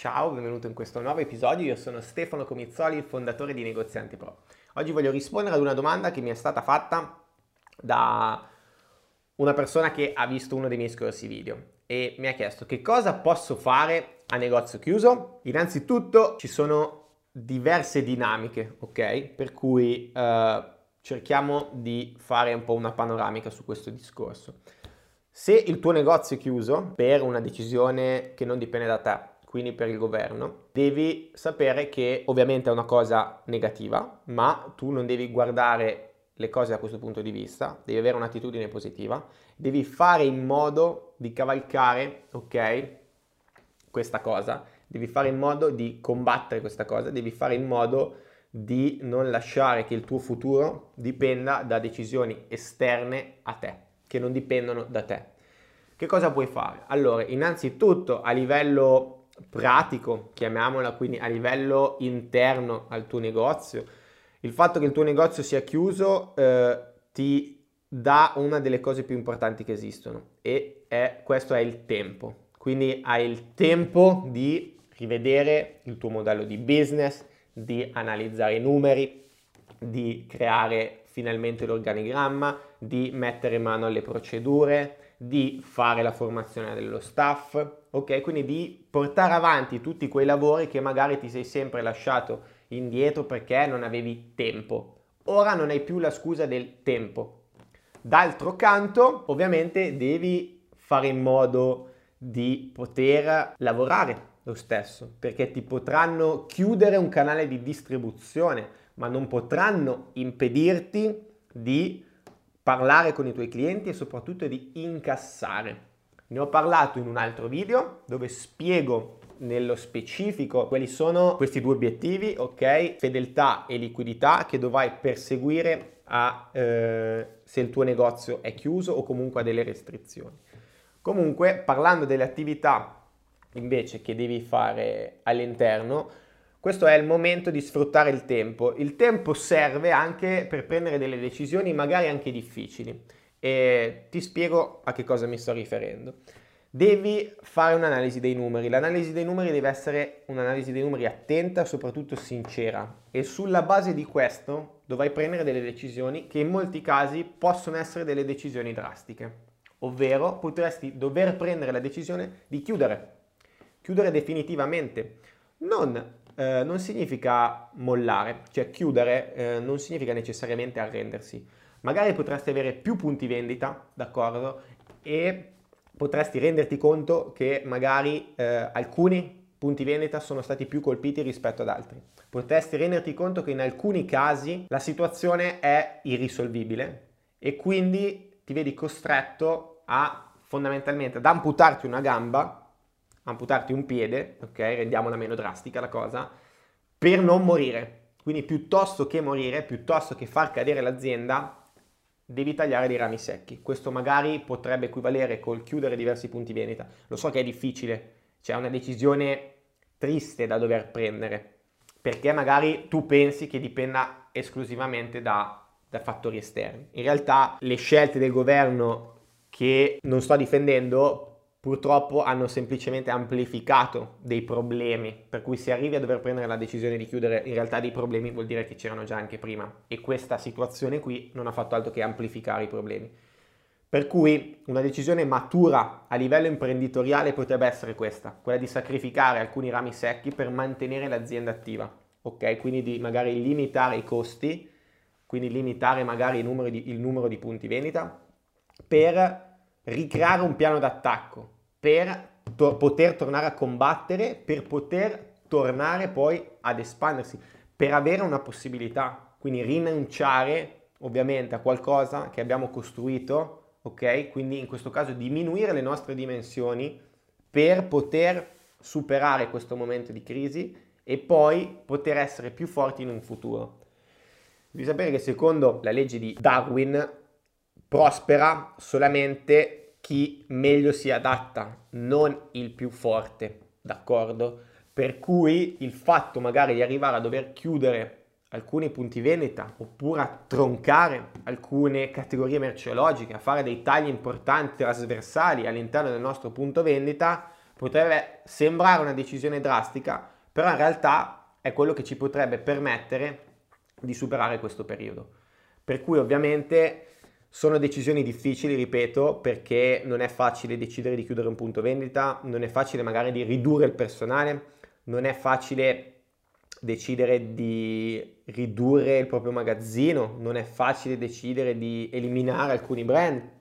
Ciao, benvenuto in questo nuovo episodio. Io sono Stefano Comizzoli, il fondatore di Negozianti Pro. Oggi voglio rispondere ad una domanda che mi è stata fatta da una persona che ha visto uno dei miei scorsi video e mi ha chiesto che cosa posso fare a negozio chiuso. Innanzitutto ci sono diverse dinamiche, ok? Per cui eh, cerchiamo di fare un po' una panoramica su questo discorso. Se il tuo negozio è chiuso per una decisione che non dipende da te, quindi per il governo, devi sapere che ovviamente è una cosa negativa, ma tu non devi guardare le cose da questo punto di vista, devi avere un'attitudine positiva, devi fare in modo di cavalcare, ok, questa cosa, devi fare in modo di combattere questa cosa, devi fare in modo di non lasciare che il tuo futuro dipenda da decisioni esterne a te, che non dipendono da te. Che cosa puoi fare? Allora, innanzitutto a livello pratico, chiamiamola quindi a livello interno al tuo negozio, il fatto che il tuo negozio sia chiuso eh, ti dà una delle cose più importanti che esistono e è, questo è il tempo. Quindi hai il tempo di rivedere il tuo modello di business, di analizzare i numeri, di creare finalmente l'organigramma, di mettere mano alle procedure, di fare la formazione dello staff, ok? Quindi di portare avanti tutti quei lavori che magari ti sei sempre lasciato indietro perché non avevi tempo. Ora non hai più la scusa del tempo. D'altro canto, ovviamente devi fare in modo di poter lavorare lo stesso, perché ti potranno chiudere un canale di distribuzione, ma non potranno impedirti di parlare con i tuoi clienti e soprattutto di incassare. Ne ho parlato in un altro video dove spiego nello specifico quali sono questi due obiettivi, ok? Fedeltà e liquidità che dovrai perseguire a, eh, se il tuo negozio è chiuso o comunque ha delle restrizioni. Comunque, parlando delle attività invece che devi fare all'interno, questo è il momento di sfruttare il tempo. Il tempo serve anche per prendere delle decisioni magari anche difficili e ti spiego a che cosa mi sto riferendo. Devi fare un'analisi dei numeri. L'analisi dei numeri deve essere un'analisi dei numeri attenta, soprattutto sincera e sulla base di questo dovrai prendere delle decisioni che in molti casi possono essere delle decisioni drastiche, ovvero potresti dover prendere la decisione di chiudere, chiudere definitivamente. Non eh, non significa mollare, cioè chiudere eh, non significa necessariamente arrendersi. Magari potresti avere più punti vendita, d'accordo? E potresti renderti conto che magari eh, alcuni punti vendita sono stati più colpiti rispetto ad altri. Potresti renderti conto che in alcuni casi la situazione è irrisolvibile e quindi ti vedi costretto a fondamentalmente ad amputarti una gamba amputarti un piede, ok? Rendiamola meno drastica la cosa, per non morire. Quindi piuttosto che morire, piuttosto che far cadere l'azienda, devi tagliare dei rami secchi. Questo magari potrebbe equivalere col chiudere diversi punti vendita. Lo so che è difficile, c'è una decisione triste da dover prendere, perché magari tu pensi che dipenda esclusivamente da, da fattori esterni. In realtà le scelte del governo che non sto difendendo purtroppo hanno semplicemente amplificato dei problemi, per cui se arrivi a dover prendere la decisione di chiudere in realtà dei problemi vuol dire che c'erano già anche prima e questa situazione qui non ha fatto altro che amplificare i problemi. Per cui una decisione matura a livello imprenditoriale potrebbe essere questa, quella di sacrificare alcuni rami secchi per mantenere l'azienda attiva, ok? Quindi di magari limitare i costi, quindi limitare magari il numero di, il numero di punti vendita per ricreare un piano d'attacco per to- poter tornare a combattere, per poter tornare poi ad espandersi, per avere una possibilità, quindi rinunciare ovviamente a qualcosa che abbiamo costruito, ok? Quindi in questo caso diminuire le nostre dimensioni per poter superare questo momento di crisi e poi poter essere più forti in un futuro. Devi sapere che secondo la legge di Darwin prospera solamente chi meglio si adatta, non il più forte, d'accordo? Per cui il fatto magari di arrivare a dover chiudere alcuni punti vendita oppure a troncare alcune categorie merceologiche, a fare dei tagli importanti trasversali all'interno del nostro punto vendita, Potrebbe sembrare una decisione drastica, però in realtà è quello che ci potrebbe permettere di superare questo periodo. Per cui ovviamente sono decisioni difficili, ripeto, perché non è facile decidere di chiudere un punto vendita, non è facile magari di ridurre il personale, non è facile decidere di ridurre il proprio magazzino, non è facile decidere di eliminare alcuni brand.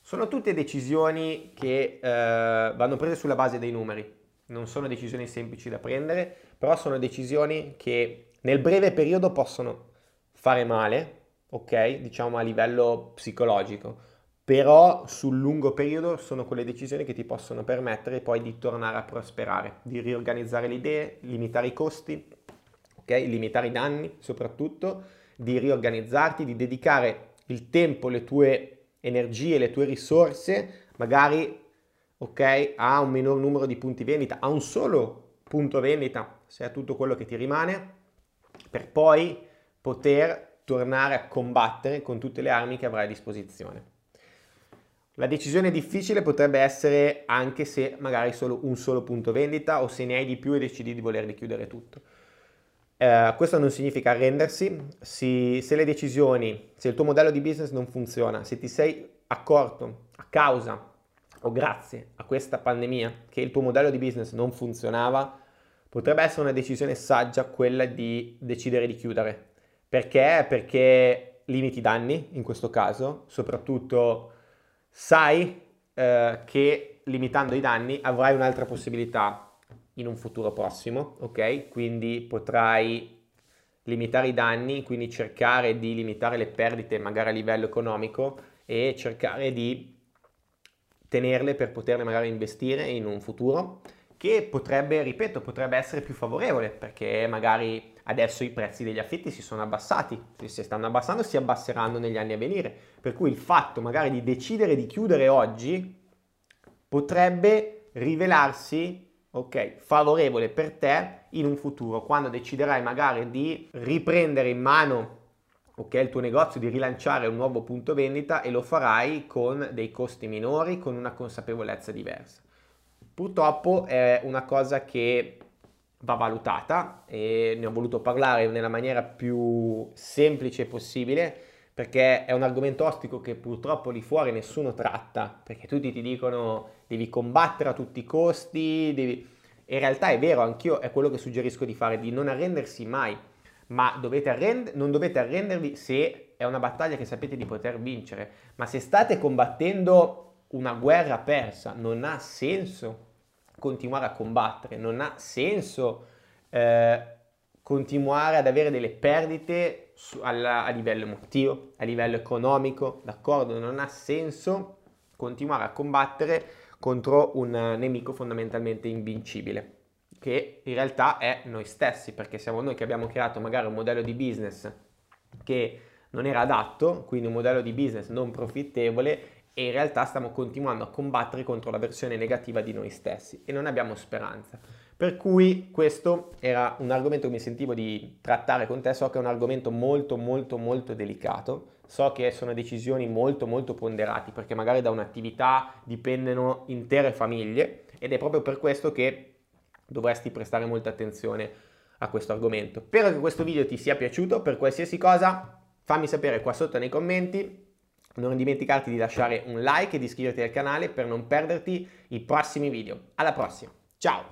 Sono tutte decisioni che eh, vanno prese sulla base dei numeri, non sono decisioni semplici da prendere, però sono decisioni che nel breve periodo possono fare male, ok? Diciamo a livello psicologico, però sul lungo periodo sono quelle decisioni che ti possono permettere poi di tornare a prosperare, di riorganizzare le idee, limitare i costi, ok? Limitare i danni soprattutto, di riorganizzarti, di dedicare il tempo, le tue energie, le tue risorse, magari ok, a un minor numero di punti vendita, a un solo punto vendita, se è tutto quello che ti rimane, per poi poter tornare a combattere con tutte le armi che avrai a disposizione. La decisione difficile potrebbe essere anche se magari solo un solo punto vendita o se ne hai di più e decidi di volerli chiudere tutto. Eh, questo non significa arrendersi, si, se le decisioni, se il tuo modello di business non funziona, se ti sei accorto a causa o grazie a questa pandemia che il tuo modello di business non funzionava, potrebbe essere una decisione saggia quella di decidere di chiudere. Perché? Perché limiti i danni in questo caso, soprattutto sai eh, che limitando i danni avrai un'altra possibilità in un futuro prossimo, ok? Quindi potrai limitare i danni, quindi cercare di limitare le perdite magari a livello economico e cercare di tenerle per poterle magari investire in un futuro che potrebbe, ripeto, potrebbe essere più favorevole perché magari adesso i prezzi degli affitti si sono abbassati, se stanno abbassando si abbasseranno negli anni a venire, per cui il fatto magari di decidere di chiudere oggi potrebbe rivelarsi ok, favorevole per te in un futuro, quando deciderai magari di riprendere in mano ok, il tuo negozio, di rilanciare un nuovo punto vendita e lo farai con dei costi minori, con una consapevolezza diversa. Purtroppo è una cosa che va valutata e ne ho voluto parlare nella maniera più semplice possibile perché è un argomento ostico che purtroppo lì fuori nessuno tratta, perché tutti ti dicono devi combattere a tutti i costi, devi... in realtà è vero, anch'io è quello che suggerisco di fare, di non arrendersi mai, ma dovete arrend- non dovete arrendervi se è una battaglia che sapete di poter vincere, ma se state combattendo una guerra persa, non ha senso continuare a combattere, non ha senso eh, continuare ad avere delle perdite su, alla, a livello emotivo, a livello economico, d'accordo? Non ha senso continuare a combattere contro un nemico fondamentalmente invincibile, che in realtà è noi stessi, perché siamo noi che abbiamo creato magari un modello di business che non era adatto, quindi un modello di business non profittevole e in realtà stiamo continuando a combattere contro la versione negativa di noi stessi e non abbiamo speranza. Per cui questo era un argomento che mi sentivo di trattare con te, so che è un argomento molto molto molto delicato, so che sono decisioni molto molto ponderate perché magari da un'attività dipendono intere famiglie ed è proprio per questo che dovresti prestare molta attenzione a questo argomento. Spero che questo video ti sia piaciuto, per qualsiasi cosa fammi sapere qua sotto nei commenti non dimenticarti di lasciare un like e di iscriverti al canale per non perderti i prossimi video. Alla prossima, ciao!